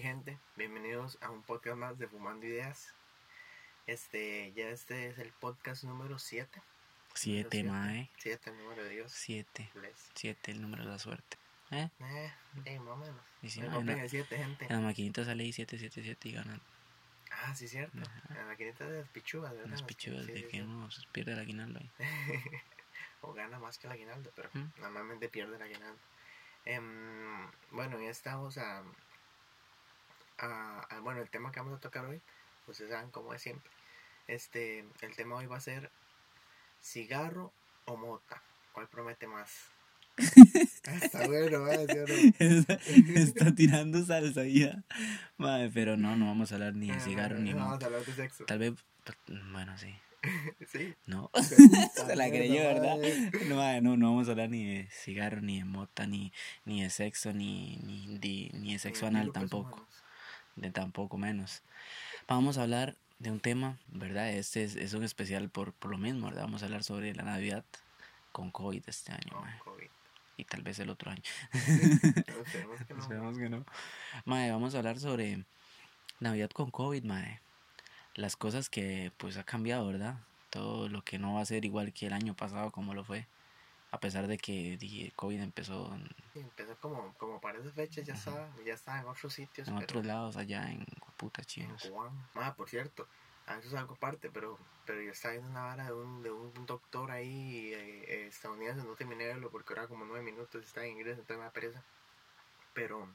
gente, bienvenidos a un podcast más de Fumando Ideas. Este, ya este es el podcast número 7. 7, mae. 7, el número de Dios. 7. Les. 7, el número de la suerte. ¿Eh? Eh, eh, más o menos. Y si no, en 7, gente. En la maquinita sale ahí 777 y ganan Ah, sí, cierto. Ajá. La maquinita de las pichugas, ¿verdad? pichudos sí, de sí, que sí. uno pierde el aguinaldo ahí. o gana más que el aguinaldo, pero Mm. normalmente pierde el aguinaldo. Em, bueno, ya estamos a, a- a- Bueno, el tema que vamos a tocar hoy, pues ustedes saben como es siempre. Este, el tema hoy va a ser cigarro o mota. ¿Cuál promete más? Está bueno, ¿eh? ¿Sí no? está, está tirando salsa ya. Mae, pero no, no vamos a hablar ni de cigarro ni No, Vamos moto. a hablar de sexo. Tal vez, bueno, sí. Sí. No, se la creyó, ¿verdad? madre. No, no, no vamos a hablar ni de cigarro, ni de mota, ni, ni de sexo, ni, ni, ni, ni de sexo anal tampoco. humanos. De tampoco menos. Vamos a hablar de un tema, ¿verdad? Este es, es un especial por, por lo mismo, ¿verdad? Vamos a hablar sobre la Navidad con COVID este año, Con mae, COVID. y tal vez el otro año. Esperemos que no. Esperemos que no. Mae, vamos a hablar sobre Navidad con COVID, mae. Las cosas que pues ha cambiado, ¿verdad? Todo lo que no va a ser igual que el año pasado como lo fue. A pesar de que di- COVID empezó en, Sí, empezó como, como para esas fechas, ya estaba, ya estaba en otros sitios. en pero otros lados allá en puta en chinos. Cubán. Ah, por cierto, ah, eso es algo aparte, pero, pero yo estaba viendo una vara de un, de un doctor ahí eh, eh, estadounidense, no terminé de verlo porque era como nueve minutos, estaba en inglés, entonces me da pereza. Pero,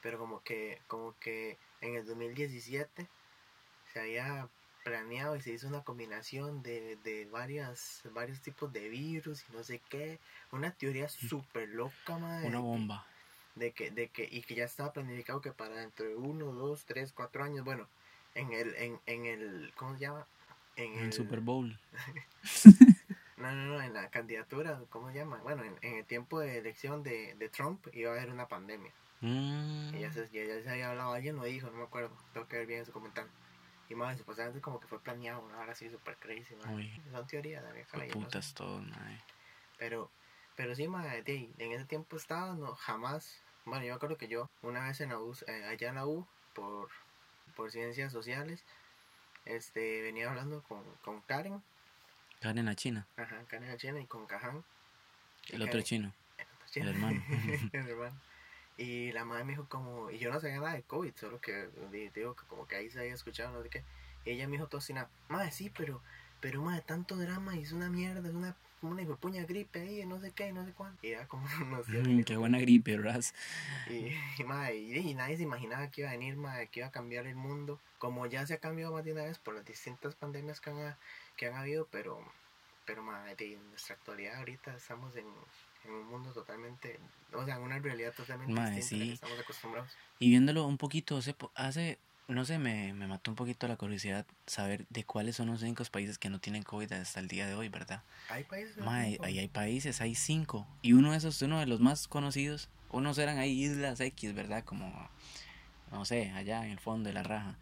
pero como que, como que en el 2017 se había planeado y se hizo una combinación de, de varias, varios tipos de virus y no sé qué, una teoría súper loca, madre. Una bomba. de que, de que, y que ya estaba planificado que para dentro de uno, dos, tres, cuatro años, bueno, en el, en, en el, ¿cómo se llama? En En el Super Bowl. No, no, no, en la candidatura, ¿cómo se llama? Bueno, en, en el tiempo de elección de, de Trump iba a haber una pandemia. Mm. Y ya se, ya, ya se había hablado, alguien lo dijo, no me acuerdo, tengo que ver bien ese comentario. Y más, supuestamente como que fue planeado, una hora así súper crazy. Son teorías, y no putas todo, mae. Pero, pero sí, mae, de en ese tiempo estaba, no, jamás, bueno, yo me acuerdo que yo, una vez en la U, eh, allá en la U, por, por ciencias sociales, este, venía hablando con, con Karen, Karen la China, ajá, Karen Achena y con Caján. y el otro Karen- chino. el otro chino. el hermano. El hermano. Y la madre me dijo como, y yo no sabía nada de COVID, solo que di- digo que como que ahí se había escuchado, no sé qué. Y ella me dijo todo así, nada, madre, sí, pero, pero madre, tanto drama y es una mierda, es una, una puña gripe ahí, no sé qué, no sé cuánto. Y ya como no sé. Mm, Qué buena gripe, ¿verdad? Y, y, madre, y, y nadie se imaginaba que iba a venir, madre, que iba a cambiar el mundo. Como ya se ha cambiado más de una vez por las distintas pandemias que han, ha- que han habido, pero, pero madre, en nuestra actualidad ahorita estamos en, en un mundo totalmente, o sea, en una realidad totalmente Madre, distinta a la sí. que estamos acostumbrados. Y viéndolo un poquito, hace, hace no sé, me, me mató un poquito la curiosidad saber de cuáles son los únicos países que no tienen COVID hasta el día de hoy, ¿verdad? Hay países. Mae, ahí hay países, hay cinco. Y uno de esos, uno de los más conocidos, unos eran ahí islas X, ¿verdad? Como, no sé, allá en el fondo de la raja.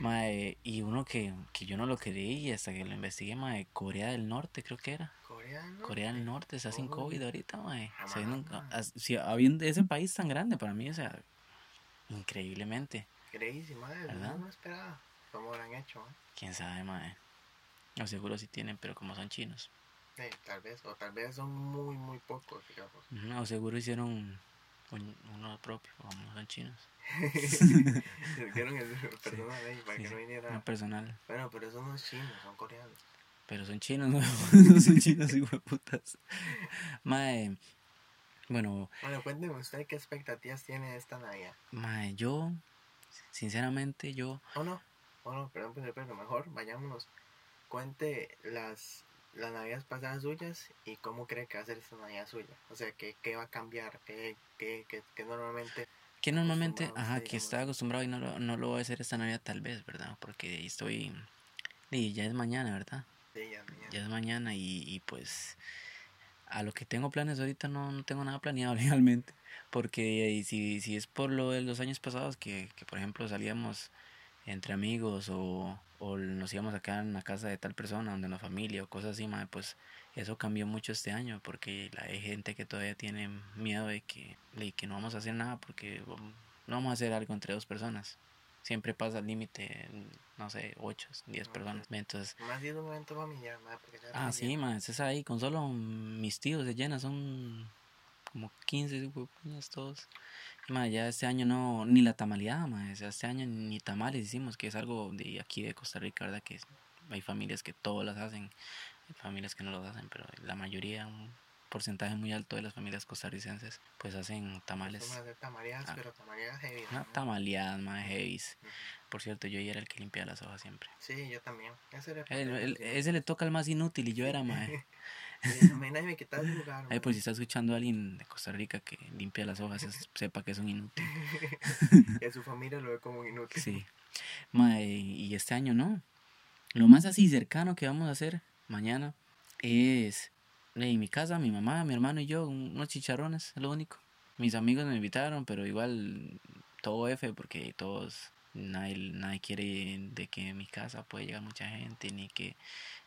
Mae, y uno que, que yo no lo creí hasta que lo investigué, mae, Corea del Norte creo que era. Corea del Norte. Corea del Norte está sin. COVID ahorita, Sabiendo- mae. as- si habiendo ese país tan grande para mí, o sea, increíblemente. Crazy, madre. ¿Verdad? No esperaba. ¿Cómo lo han hecho? eh? Quién sabe, mae. O seguro sí tienen, pero como son chinos. Tal vez, o tal vez son muy, muy pocos, digamos. Ujú, O seguro hicieron uno propio, como son chinos. El ahí para Sí, que no viniera. No personal. Bueno, pero esos no es chinos, son coreanos. Pero son chinos, no, no son chinos, hijo de putas. Mae, bueno, Bueno, cuénteme usted qué expectativas tiene esta Navidad. mae, yo, sinceramente, yo, ¿O no? ¿O no? Perdón, pero, pero mejor vayámonos. Cuente las, las Navidades pasadas suyas y cómo cree que va a ser esta Navidad suya. O sea, ¿qué, qué va a cambiar? ¿Qué, qué, qué, qué normalmente... que normalmente, ajá, que estaba acostumbrado y no lo, no lo voy a hacer esta Navidad tal vez, ¿verdad? Porque estoy, y ya es mañana, ¿verdad? Sí, ya, mañana. Ya es mañana y, y pues a lo que tengo planes ahorita no, no tengo nada planeado realmente. Porque si, si es por lo de los años pasados, que, que por ejemplo salíamos entre amigos o, o nos íbamos a quedar en la casa de tal persona, donde la familia o cosas así, mae, pues eso cambió mucho este año porque hay gente que todavía tiene miedo de que, de que no vamos a hacer nada porque no vamos a hacer algo entre dos personas. Siempre pasa el límite, no sé, 8, 10 personas. Entonces, Más es un evento familiar, ma, porque ya ah, sí, ma, es ahí, con solo mis tíos se llena, son como 15 huepuñas todos. Ma, ya este año no, ni la tamaleada, ma, sea, este año ni tamales hicimos, que es algo de aquí de Costa Rica, ¿verdad? Que hay familias que todas las hacen, hay familias que no lo hacen, pero la mayoría, un porcentaje muy alto de las familias costarricenses, pues hacen tamales. Más de tamaleadas, Ah. pero tamaleadas heavy. Una ¿no? tamaleadas, más heavy. Por cierto, yo era el que limpiaba las hojas siempre. Sí, yo también. Ese era el El- el- le toca al más inútil y yo era más. Me quitaba ese lugar. Ay, ma. pues si está escuchando a alguien de Costa Rica que limpia las hojas, es- sepa que es un inútil. Que su familia lo ve como un inútil. Sí. Mae, y este año no. Lo más así cercano que vamos a hacer mañana es en mi casa, mi mamá, mi hermano y yo, un- unos chicharrones, es lo único. Mis amigos me invitaron, pero igual todo F porque todos, nadie, nadie quiere de que en mi casa puede llegar mucha gente, ni que,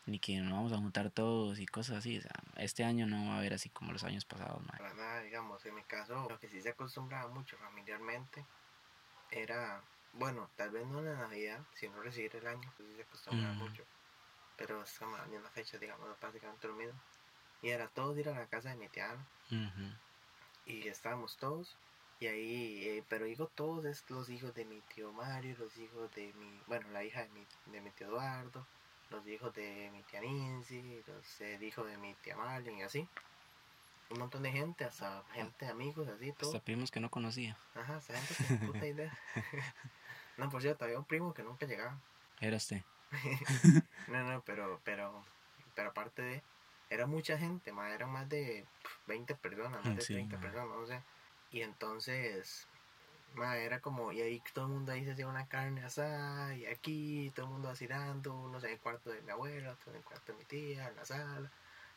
ni que nos vamos a juntar todos y cosas así. O sea, este año no va a haber así como los años pasados, mae. Para nada, digamos, en mi caso, lo que sí se acostumbraba mucho familiarmente era, bueno, tal vez no en la Navidad, sino recibir el año, pues sí se acostumbraba Mm. mucho. Pero es como en fecha, digamos, prácticamente lo mismo. Y era todos ir a la casa de mi tía y estábamos todos. Y ahí, eh, pero digo todos, es los hijos de mi tío Mario, los hijos de mi, bueno, la hija de mi, de mi tío Eduardo, los hijos de mi tía Nancy, los, el hijo de mi tía Marlene y así. Un montón de gente, hasta gente, amigos, así, todo. Hasta primos que no conocía. Ajá, esa gente sin puta idea. no, por cierto, había un primo que nunca llegaba. Era usted. No, no, pero, pero, pero aparte de, era mucha gente, más, eran más de pf, 20 personas, más de Sí, 30 ma. personas, o sea, y entonces, ma, era como, y ahí todo el mundo ahí se hacía una carne asada, y aquí todo el mundo vacilando, unos en el cuarto de mi abuela, otros en el cuarto de mi tía, en la sala,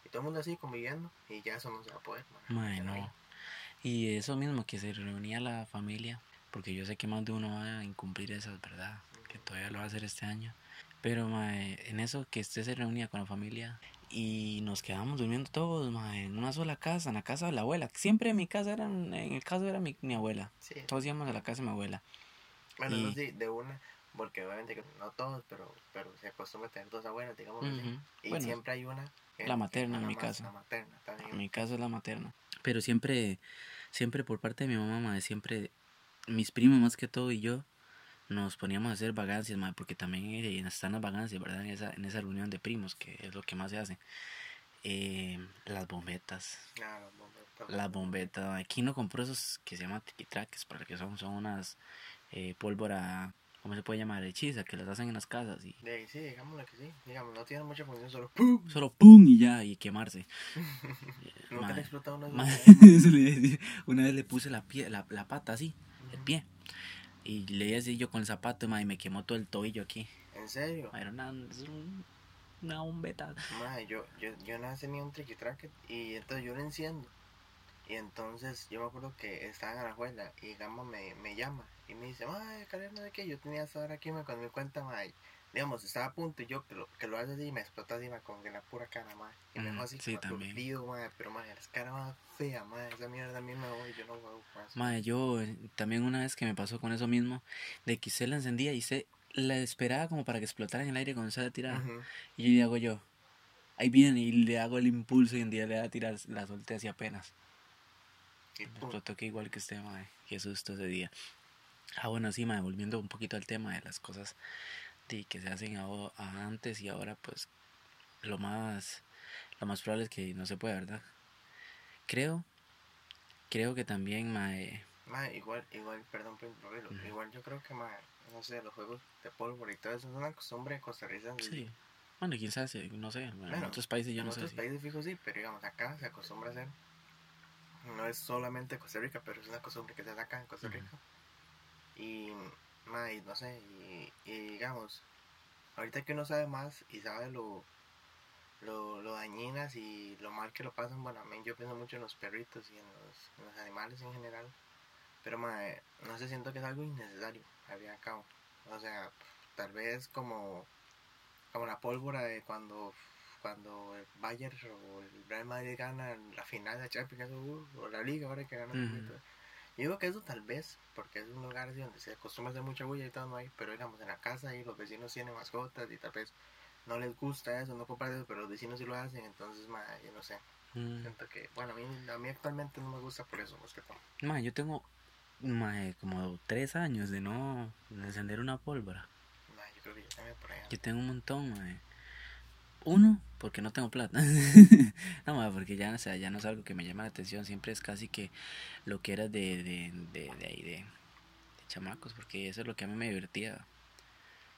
y todo el mundo así conviviendo, y ya eso no se va a poder, ma, Mae, ya no hay. no. Y eso mismo, que se reunía la familia, porque yo sé que más de uno va a incumplir esas, ¿verdad? Que todavía lo va a hacer este año. Pero, mae, en eso que usted se reunía con la familia y nos quedábamos durmiendo todos, mae, en una sola casa, en la casa de la abuela. Siempre en mi casa eran, en el caso era mi, mi abuela. Sí, Todos íbamos a la casa de mi abuela. bueno, y- no sí, de una, porque obviamente no todos, pero, pero se acostumbra a tener dos abuelas, digamos así. Ujú. Y Bueno, siempre hay una. la materna, en mi caso. La materna, está En mi caso es la materna. Pero siempre, siempre por parte de mi mamá, mae, siempre, mis primos más que todo y yo, nos poníamos a hacer vagancias, mae, porque también eh, están las vagancias, ¿verdad? En esa, en esa reunión de primos, que es lo que más se hace. Eh, las bombetas. Claro, bombetas. Las bombetas. Aquí no compró esos que se llaman tiquitraques, para que son, son unas eh, pólvora, ¿cómo se puede llamar? Hechiza, que las hacen en las casas y De sí, digámoslo que sí. Digamos, no tiene mucha función, solo ¡pum! solo ¡pum! y ya, y quemarse. Nunca Mae. le explota una Ma- de eso le iba a decir. Una vez le puse la, pie, la, la pata así, el pie. Y le di así yo con el zapato ma, y me quemó todo el tobillo aquí. ¿En serio? Era una, una bombeta. Mae, yo, yo, yo no tenía un tricky-tracket y entonces yo lo enciendo. Y entonces yo me acuerdo que estaba en la escuela y Gama me, me llama y me dice, mae, Karen, no sé qué, yo tenía esa hora aquí, me cuando me cuenta, mae, digamos, estaba a punto y yo que lo, que lo hace así y me explota así, como que en la pura cara, mae. Y me Mm, dejó así sí, como también. aturdido, mae, pero mae, la cara más fea, mae, esa mierda a mí me voy, yo no juego más. Ma, yo eh, también una vez que me pasó con eso mismo, de que usted la encendía y se la esperaba como para que explotara en el aire cuando se la tiraba. Ujú. Y le hago yo, ahí viene y le hago el impulso y un día le da a tirar, la solté así apenas. Y toqué igual que usted, madre. Qué susto ese día. Ah, bueno, sí, madre, volviendo un poquito al tema de las cosas de que se hacen aho- a antes y ahora, pues lo más, lo más probable es que no se pueda, ¿verdad? Creo, creo que también, madre, Mae, igual, igual, perdón por interrumpirlo, Ujú. igual yo creo que, mae, no sé, los juegos de pólvora y todo eso es una costumbre costarricense. sí. Bueno, quién sabe, no sé, bueno, en otros países yo en no sé. otros si- países fijos sí, pero digamos, acá se acostumbra a hacer. No es solamente Costa Rica, pero es una costumbre que se hace acá en Costa. Rica. Y, mae, no sé, y, y digamos, ahorita que uno sabe más y sabe lo, lo, lo dañinas y lo mal que lo pasan, bueno, a mí yo pienso mucho en los perritos y en los, en los animales en general. Pero, mae, no sé, siento que es algo innecesario, al fin y al cabo. O sea, tal vez como, como la pólvora de cuando, cuando el Bayern o el Real Madrid gana la final de Champions, eso, uh, o la Liga ahora que ganan. Ujú. Yo digo que eso tal vez, porque es un lugar así donde se acostumbra a hacer mucha bulla y todo, no hay, pero digamos en la casa y los vecinos tienen mascotas y tal vez no les gusta eso, no comparten eso, pero los vecinos sí lo hacen, entonces, ma, yo no sé. Mm. Siento que, bueno, a mí, a mí actualmente no me gusta por eso, más que todo. Ma, yo tengo ma, como tres años de no encender una pólvora. Ma, yo creo que yo también por allá. Yo tengo un montón, ma. Uno, porque no tengo plata. no, ma, porque ya, o sea, ya no es algo que me llama la atención. Siempre es casi que lo que era de, de, de, de ahí, de, chamacos, porque eso es lo que a mí me divertía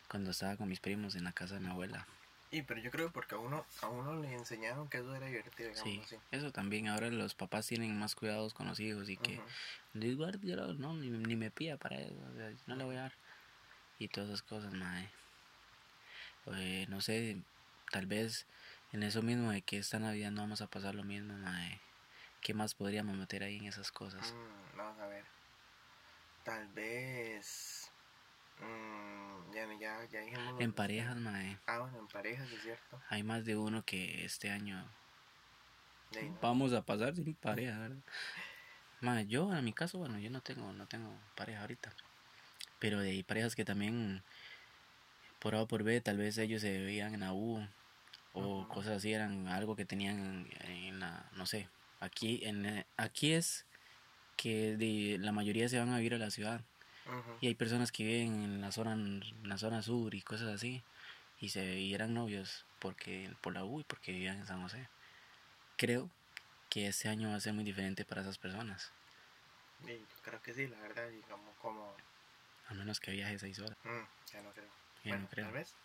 cuando estaba con mis primos en la casa de mi abuela. Y pero yo creo que porque a uno, a uno le enseñaron que eso era divertido, digamos Sí, así. eso también. Ahora los papás tienen más cuidados con los hijos y que "Guarda, yo no, ni, ni me pida para eso, o sea, no le voy a dar. Y todas esas cosas, mae. Eh, no sé, tal vez en eso mismo de que esta Navidad no vamos a pasar lo mismo, mae. ¿Qué más podríamos meter ahí en esas cosas? Mm, vamos a ver. Tal vez. mm, ya, ya, ya dijimos. En parejas, mae. Ah, bueno, en parejas, es cierto. Hay más de uno que este año De ahí, ¿no? vamos a pasar sin pareja, ¿verdad? Mae, yo en mi caso, bueno, yo no tengo, no tengo pareja ahorita. Pero hay parejas que también, por A por B, tal vez ellos se veían en la U o cosas así, eran algo que tenían en, en la, no sé, aquí, en, eh, aquí es que de, la mayoría se van a vivir a la ciudad y hay personas que viven en la zona, en la zona sur y cosas así y se y eran novios porque por la U y porque vivían en San José. Creo que este año va a ser muy diferente para esas personas, yo creo que sí, la verdad, como. como a menos que viaje seis horas. mm, ya no creo. Yo bueno, no creo. Tal vez.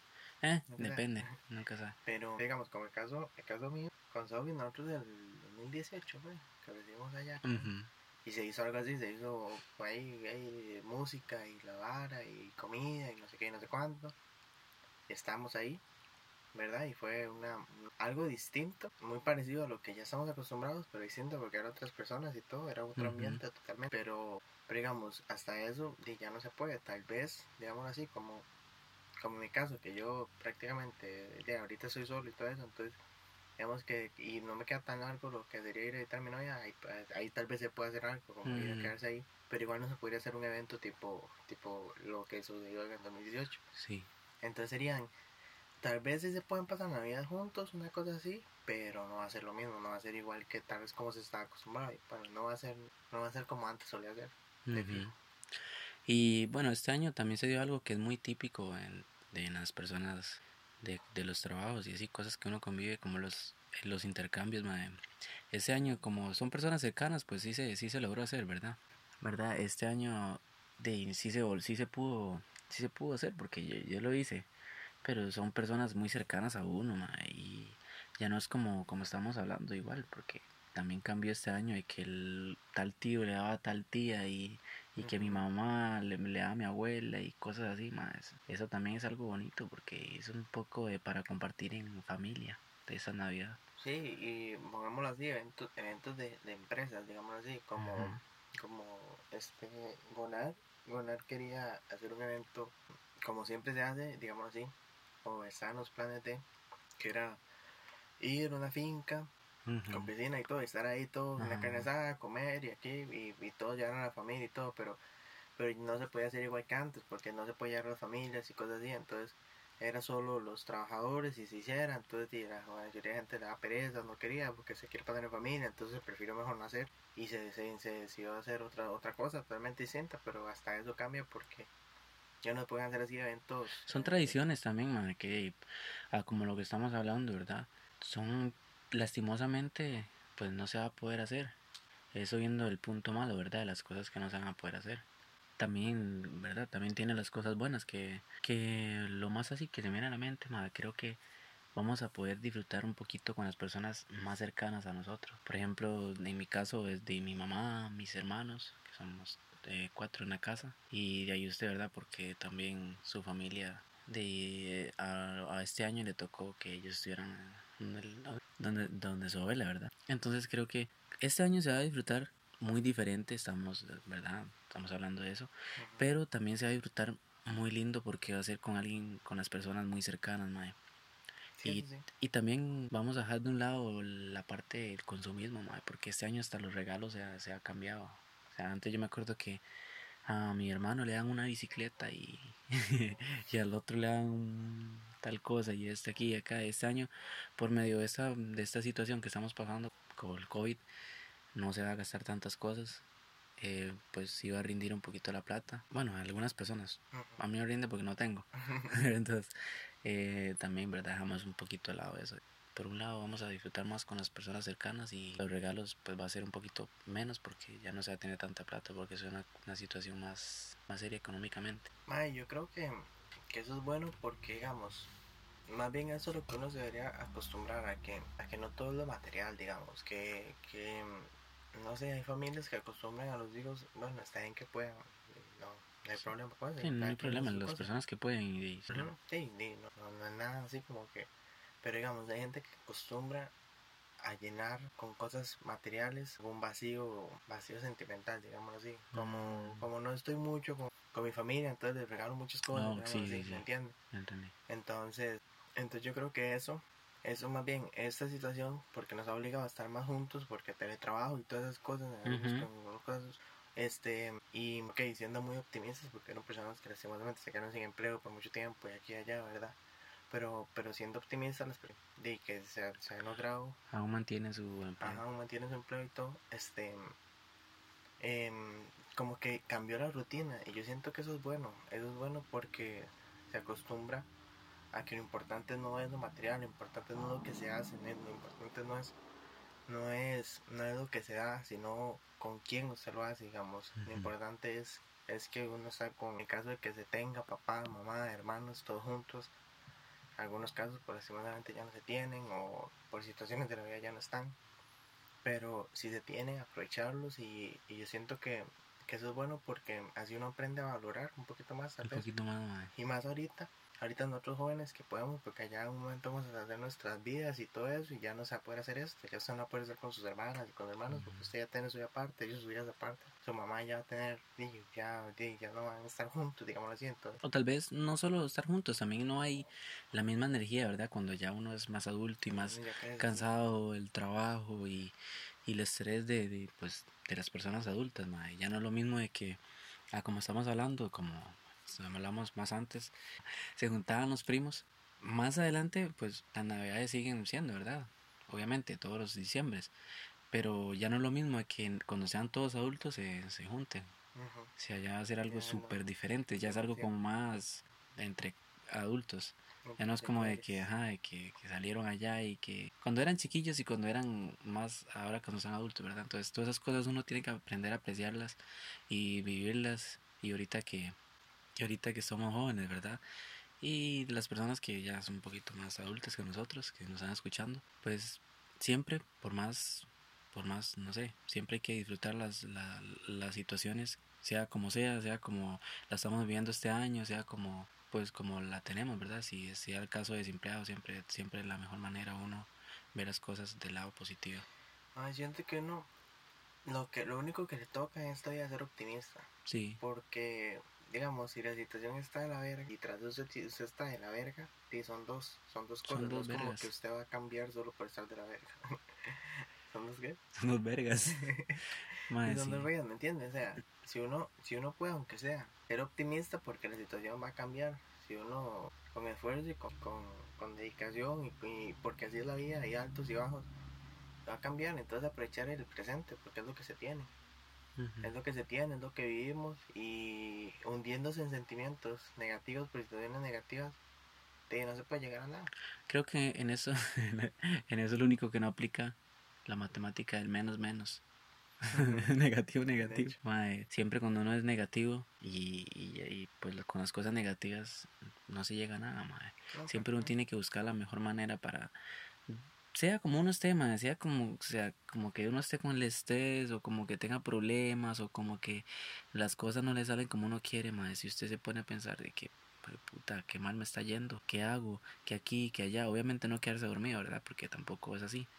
Eh, depende, nunca sabe. Pero, digamos, como el caso, el caso mío, con Sophie, nosotros del 2018, fue, que recibimos allá. Y se hizo algo así, se hizo ahí, ahí música y la vara y comida y no sé qué y no sé cuánto. Y estábamos ahí, ¿verdad? Y fue una algo distinto, muy parecido a lo que ya estamos acostumbrados, pero distinto porque eran otras personas y todo, era otro ambiente totalmente. Pero, pero digamos, hasta eso ya no se puede, tal vez, digamos así, como, como en mi caso, que yo prácticamente, ya ahorita soy solo y todo eso, entonces digamos que y no me queda tan largo lo que sería ir a visitar a mi novia ahí, ahí tal vez se puede hacer algo como ir a Mm. quedarse ahí pero igual no se podría hacer un evento tipo tipo lo que sucedió en el 2018 Sí. entonces serían tal vez sí se pueden pasar navidad juntos una cosa así pero no va a ser lo mismo no va a ser igual que tal vez como se está acostumbrado bueno no va a ser no va a ser como antes solía ser de Ujú. Y bueno, este año también se dio algo que es muy típico en, en las personas de, de los trabajos y así, cosas que uno convive como los, los intercambios, mae. Este año, como son personas cercanas, pues sí se, sí se logró hacer, ¿verdad? ¿Verdad? Este año sí, se, sí, se pudo, sí se pudo hacer porque yo, yo lo hice. Pero son personas muy cercanas a uno, mae, y ya no es como, como estamos hablando igual, porque también cambió este año de que el tal tío le daba a tal tía y, y que mi mamá le, le daba a mi abuela y cosas así más. Eso también es algo bonito porque es un poco de para compartir en familia de esa Navidad. sí y pongámoslo así eventos eventos de, de empresas digámoslo así como como este Gonar Gonar quería hacer un evento como siempre se hace digamos así o están los planes de que era ir a una finca Con piscina y todo y estar ahí todos en la carne asada comer y aquí y, y todos llevar a la familia y todo pero pero no se podía hacer igual que antes porque no se podía llevar a las familias y cosas así entonces era solo los trabajadores y se hiciera entonces la mayoría de gente le da pereza no quería porque se quiere pasar en familia entonces prefirió mejor no hacer y se, se, se decidió hacer otra otra cosa totalmente distinta pero hasta eso cambia porque ya no pueden hacer así eventos. Son tradiciones también, man, que ah, como lo que estamos hablando, ¿verdad? Son lastimosamente, pues no se va a poder hacer. Eso viendo el punto malo, ¿verdad? De las cosas que no se van a poder hacer. También, ¿verdad? También tiene las cosas buenas que, que lo más así que se viene a la mente, madre, creo que vamos a poder disfrutar un poquito con las personas más cercanas a nosotros. Por ejemplo, en mi caso es de mi mamá, mis hermanos, que somos eh, cuatro en la casa, y de ahí usted, ¿verdad? Porque también su familia de a, a este año le tocó que ellos estuvieran donde, donde, donde su abuela, ¿verdad? Entonces creo que este año se va a disfrutar muy diferente, estamos, ¿verdad? Estamos hablando de eso, pero también se va a disfrutar muy lindo porque va a ser con alguien, con las personas muy cercanas, mae. Sí, y, sí, sí. y también vamos a dejar de un lado la parte del consumismo, mae, porque este año hasta los regalos se ha, se ha cambiado. O sea, antes yo me acuerdo que a mi hermano le dan una bicicleta y, y al otro le dan tal cosa y este aquí y acá este año por medio de esta, de esta situación que estamos pasando con el COVID no se va a gastar tantas cosas eh, pues iba a rendir un poquito la plata. Bueno a algunas personas a mí no rinde porque no tengo. Entonces eh, también verdad dejamos un poquito de lado eso por un lado vamos a disfrutar más con las personas cercanas y los regalos pues va a ser un poquito menos porque ya no se va a tener tanta plata porque es una, una situación más, más seria económicamente. Mae, yo creo que, que eso es bueno porque digamos, más bien eso es lo que uno se debería acostumbrar a que, a que no todo es lo material, digamos, que, que no sé, hay familias que acostumbran a los hijos, bueno, está bien que puedan, no, no hay problema con eso. Sí, no hay problema, las personas que pueden y, Sí, sí, no, no, no es nada así como que. Pero digamos, hay gente que acostumbra a llenar con cosas materiales un vacío, vacío sentimental, digámoslo así. Como, Mm. como no estoy mucho con, con mi familia, entonces les regalo muchas cosas, No, sí, así, sí. ¿me entiendes? ¿entendí? Entonces, entonces yo creo que eso, eso más bien, esta situación, porque nos ha obligado a estar más juntos, porque teletrabajo y todas esas cosas, Ujú. en algunos casos, este, y ok, siendo muy optimistas, porque eran personas que lastimosamente se quedaron sin empleo por mucho tiempo y aquí y allá, ¿verdad? Pero, pero siendo optimistas, las de que se, ha- se ha logrado. Aún mantiene su empleo. ajá, mantiene su empleo y todo, este, em, como que cambió la rutina y yo siento que eso es bueno, eso es bueno porque se acostumbra a que lo importante no es lo material, lo importante no es lo que se hace, lo importante no es, no es, no es lo que se da, sino con quién usted lo hace, digamos, lo importante es, es que uno está con, el caso de que se tenga papá, mamá, hermanos, todos juntos, algunos casos por lastimosamente ya no se tienen o por situaciones de la vida ya no están pero si se tienen aprovecharlos y, y yo siento que, que eso es bueno porque así uno aprende a valorar un poquito más tal Un vez poquito más, mae. y más ahorita ahorita nosotros jóvenes que podemos porque ya en un momento vamos a hacer nuestras vidas y todo eso y ya no se va a poder hacer esto ya usted no puede estar con sus hermanas y con hermanos porque usted ya tiene su vida aparte ellos su vida aparte su mamá ya va a tener ya, ya no van a estar juntos digámoslo así entonces O tal vez no solo estar juntos, también no hay la misma energía, ¿verdad? Cuando ya uno es más adulto y más cansado el trabajo y, y el estrés de, de, pues, de las personas adultas, mae. Ya no es lo mismo de que, ah, como estamos hablando, como hablamos más antes, se juntaban los primos. Más adelante, pues las navidades siguen siendo, ¿verdad? Obviamente, todos los diciembres. Pero ya no es lo mismo que cuando sean todos adultos se, se junten. Ujú. O sea, ya va a ser algo súper diferente, ya es algo como más entre adultos. Ya no es como de que, ajá, de que, que salieron allá y que cuando eran chiquillos y cuando eran más, ahora cuando son adultos, ¿verdad? Entonces todas esas cosas uno tiene que aprender a apreciarlas y vivirlas y ahorita que, que ahorita que somos jóvenes, ¿verdad? Y las personas que ya son un poquito más adultas que nosotros, que nos están escuchando, pues siempre, por más, por más, no sé, siempre hay que disfrutar las, la- las situaciones, sea como sea, sea como la estamos viviendo este año, sea como, pues como la tenemos, ¿verdad? Si si el caso de desempleado, siempre, siempre es la mejor manera uno ver las cosas del lado positivo. Ay, siento que uno lo que lo único que le toca en esta vida es ser optimista Sí, porque digamos si la situación está de la verga y tras eso usted está de la verga sí, son dos son dos Son cosas dos no es como que usted va a cambiar solo por estar de la verga. Son dos qué son los vergas. Y son sí. dos vergas me entiendes o sea si uno si uno puede aunque sea ser optimista porque la situación va a cambiar. Si uno con esfuerzo y con, con, con dedicación y, y porque así es la vida hay altos y bajos va a cambiar. Entonces aprovechar el presente porque es lo que se tiene Ujú. es lo que se tiene, es lo que vivimos y hundiéndose en sentimientos negativos por situaciones negativas, de no se puede llegar a nada. Creo que en eso, en eso es lo único que no aplica la matemática del menos menos. negativo, negativo. Mae, siempre cuando uno es negativo y, y, y, pues con las cosas negativas no se llega a nada. No, Siempre uno no. tiene que buscar la mejor manera para sea como uno esté, mae, sea como sea como que uno esté con el estrés o como que tenga problemas o como que las cosas no le salen como uno quiere, mae. Si usted se pone a pensar de que "Jue puta, qué mal me está yendo, qué hago, que aquí, que allá, obviamente no quedarse dormido, ¿verdad? Porque tampoco es así.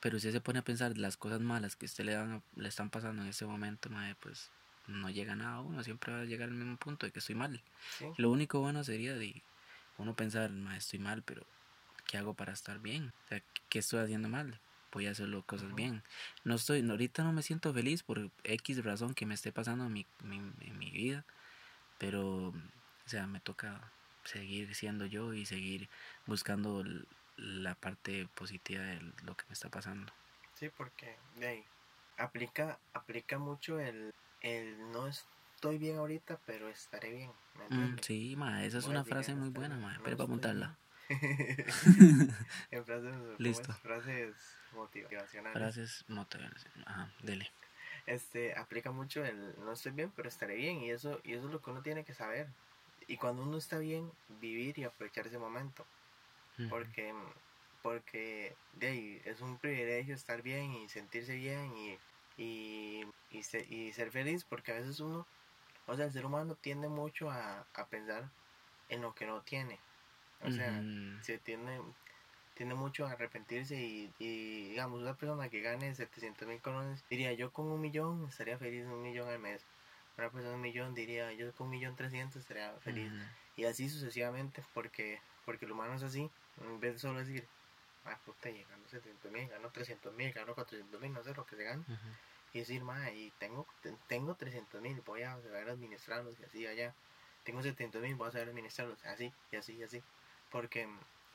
Pero si usted se pone a pensar las cosas malas que usted le dan le están pasando en ese momento, mae, pues no llega nada a uno, siempre va a llegar al mismo punto de que estoy mal. Sí, Lo único bueno sería de uno pensar, "Ma, estoy mal, pero ¿qué hago para estar bien? O sea, ¿qué estoy haciendo mal? voy a hacer las cosas bien. No estoy, ahorita no me siento feliz por X razón que me esté pasando en mi, en mi vida, pero, o sea, me toca seguir siendo yo y seguir buscando la parte positiva de lo que me está pasando. Sí, porque ahí aplica, aplica mucho el, el no estoy bien ahorita, pero estaré bien. Mm, sí, ma, esa es una frase muy buena, ma, pero para apuntarla. en frases, Listo. frases motivacionales. Frases motivacionales. Ajá, dele. Este, aplica mucho el no estoy bien, pero estaré bien. Y eso, y eso es lo que uno tiene que saber. Y cuando uno está bien, vivir y aprovechar ese momento. Porque, porque de ahí, es un privilegio estar bien y sentirse bien y, y, y, ser feliz. Porque a veces uno, o sea, el ser humano tiende mucho a, a pensar en lo que no tiene. O sea, se tiene, tiene mucho a arrepentirse y, y, digamos, una persona que gane 700 mil colones diría yo con un millón estaría feliz un millón al mes. Una persona un millón diría yo con un millón trescientos estaría feliz. Y así sucesivamente porque, porque el humano es así. En vez de solo decir, ah, puta, gano 700 mil, gano 300 mil, gano 400 mil, no sé lo que se gane. Y decir, ma, y tengo, tengo 300 mil, voy a saber administrarlos y así allá. Tengo 700 mil, voy a saber administrarlos así y así y así porque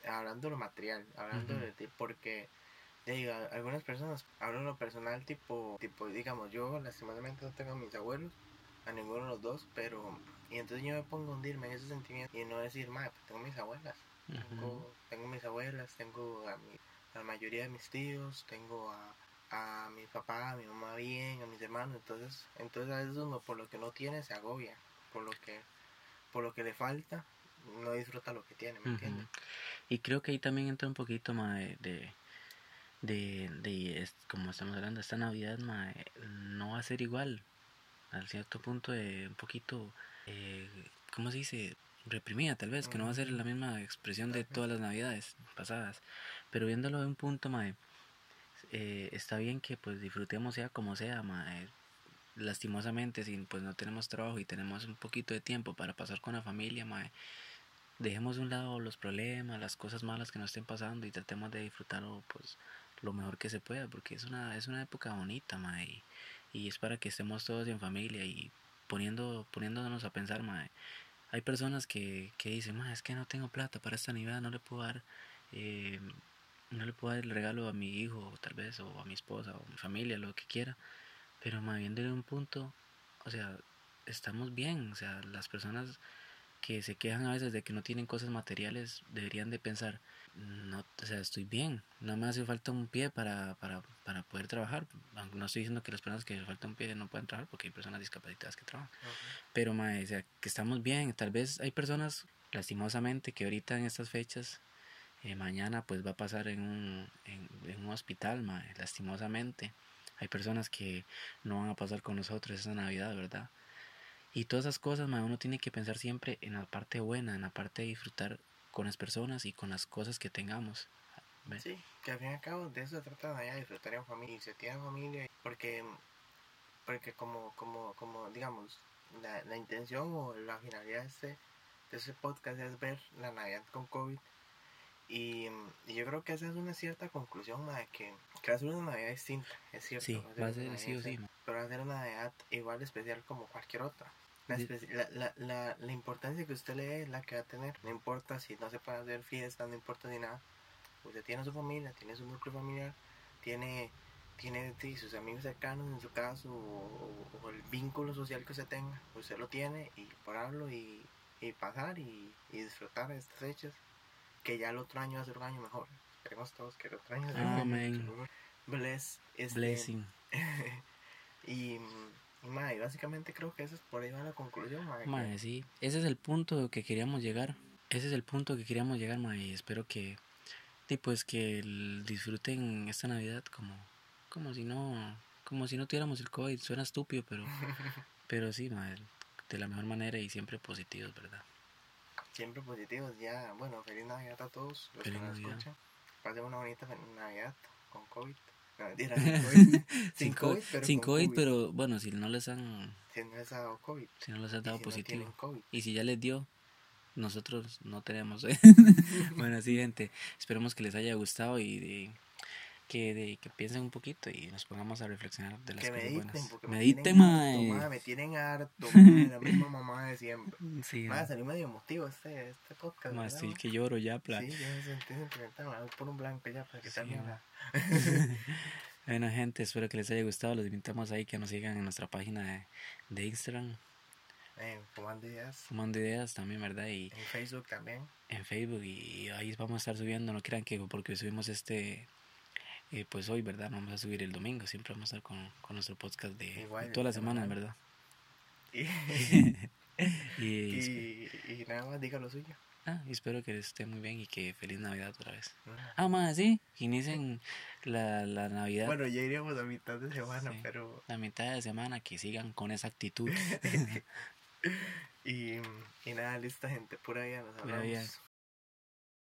hablando de lo material, hablando de ti, porque digo, algunas personas hablan lo personal tipo, tipo, digamos, yo lastimosamente no tengo a mis abuelos, a ninguno de los dos, pero y entonces yo me pongo a hundirme en ese sentimiento y no decir, madre, pues tengo mis abuelas, tengo, tengo, mis abuelas, tengo a, mi, la mayoría de mis tíos, tengo a, a mi papá, a mi mamá bien, a mis hermanos, entonces, entonces a veces uno por lo que no tiene se agobia, por lo que, por lo que le falta no disfruta lo que tiene, ¿me entiendes? Y creo que ahí también entra un poquito más de, de, de, como estamos hablando, esta Navidad no va a ser igual, al cierto punto de un poquito, eh, ¿cómo se dice? reprimida tal vez, que no va a ser la misma expresión de todas las navidades pasadas, pero viéndolo de un punto, mae, eh, está bien que pues disfrutemos sea como sea, mae, lastimosamente si pues no tenemos trabajo y tenemos un poquito de tiempo para pasar con la familia, mae, dejemos de un lado los problemas, las cosas malas que nos estén pasando y tratemos de disfrutarlo pues lo mejor que se pueda, porque es una, es una época bonita, ma, y, es para que estemos todos en familia y poniendo, poniéndonos a pensar, ma, hay personas que, que dicen, ma, es que no tengo plata para esta Navidad, no le puedo dar, eh, no le puedo dar el regalo a mi hijo, tal vez, o a mi esposa, o a mi familia, lo que quiera, pero ma, viéndole un punto, o sea, estamos bien, o sea, las personas que se quejan a veces de que no tienen cosas materiales deberían de pensar, no, o sea, estoy bien, no me hace falta un pie para, para, para poder trabajar. No estoy diciendo que las personas que les falta un pie no pueden trabajar porque hay personas discapacitadas que trabajan. Pero, mae, o sea, que estamos bien. Tal vez hay personas, lastimosamente, que ahorita en estas fechas, eh, mañana pues va a pasar en un, en, en un hospital, mae, lastimosamente. Hay personas que no van a pasar con nosotros esa Navidad, ¿verdad? Y todas esas cosas, uno tiene que pensar siempre en la parte buena, en la parte de disfrutar con las personas y con las cosas que tengamos. Sí, que al fin y al cabo de eso se trata de disfrutar en familia y se tiene familia, porque, porque como, como, como digamos, la, la intención o la finalidad de este, de este podcast es ver la Navidad con COVID. Y, y, yo creo que esa es una cierta conclusión, de que, que va a ser una Navidad distinta, es cierto. Sí, va a ser, sí o sí. Pero va a ser una Navidad igual especial como cualquier otra. La, la, la, la, importancia que usted le dé es la que va a tener. No importa si no se puede hacer fiesta, no importa ni nada. Usted tiene su familia, tiene su núcleo familiar, tiene, tiene sus amigos cercanos en su caso, o, el vínculo social que usted tenga. Usted lo tiene y pararlo y, y pasar y, y, disfrutar de estas fechas. Que ya el otro año va a ser un año mejor. Esperemos todos que el otro año sea un año mejor. Bless. Este, Blessing. y y básicamente creo que esa es por ahí va la conclusión, mae. sí. Ese es el punto que queríamos llegar. Ese es el punto que queríamos llegar, mae. Y espero que, pues, que disfruten esta Navidad como, como si no, como si no tuviéramos el COVID. Suena estúpido, pero, pero sí, mae, de la mejor manera y siempre positivos, ¿verdad? Siempre positivos, ya, bueno, feliz Navidad a todos los feliz que nos escuchan. Pasen una bonita Navidad con COVID. Sin COVID, pero, sin COVID, pero bueno, si no les han... Si no les ha dado COVID. Si no les ha dado positivo. y si ya les dio, nosotros no tenemos. bueno, así gente, esperemos que les haya gustado y, que, de, que piensen un poquito y nos pongamos a reflexionar de las Que cosas mediten, buenas. porque me Mediten, mae, me tienen harto, mae, la misma mamá de siempre. Sí, Mae, mae. salió medio emotivo este, este podcast. ¿verdad, estoy que lloro ya, pla. Sí, ya me sentí sentimental, me por un blanco ya para que Sí, la... Bueno, gente, espero que les haya gustado. Los invitamos ahí que nos sigan en nuestra página de, de Instagram, Eh, Fumando Ideas, Fumando Ideas también, ¿verdad? Y en Facebook también. en Facebook. Y ahí vamos a estar subiendo. No crean que porque subimos este, eh, pues hoy, ¿verdad? No vamos a subir el domingo. Siempre vamos a estar con, con nuestro podcast de, Igual, de todas las semanas. ¿verdad? Y, Y, nada más diga lo suyo. ah, y espero que les esté muy bien y que feliz Navidad otra vez. Mm. Ah, más, sí, inicien la, la Navidad. Bueno, ya iríamos a mitad de semana, Sí. pero... la mitad de semana que sigan con esa actitud. Y, y nada, lista gente, pura vida, nos Pura vida. hablamos.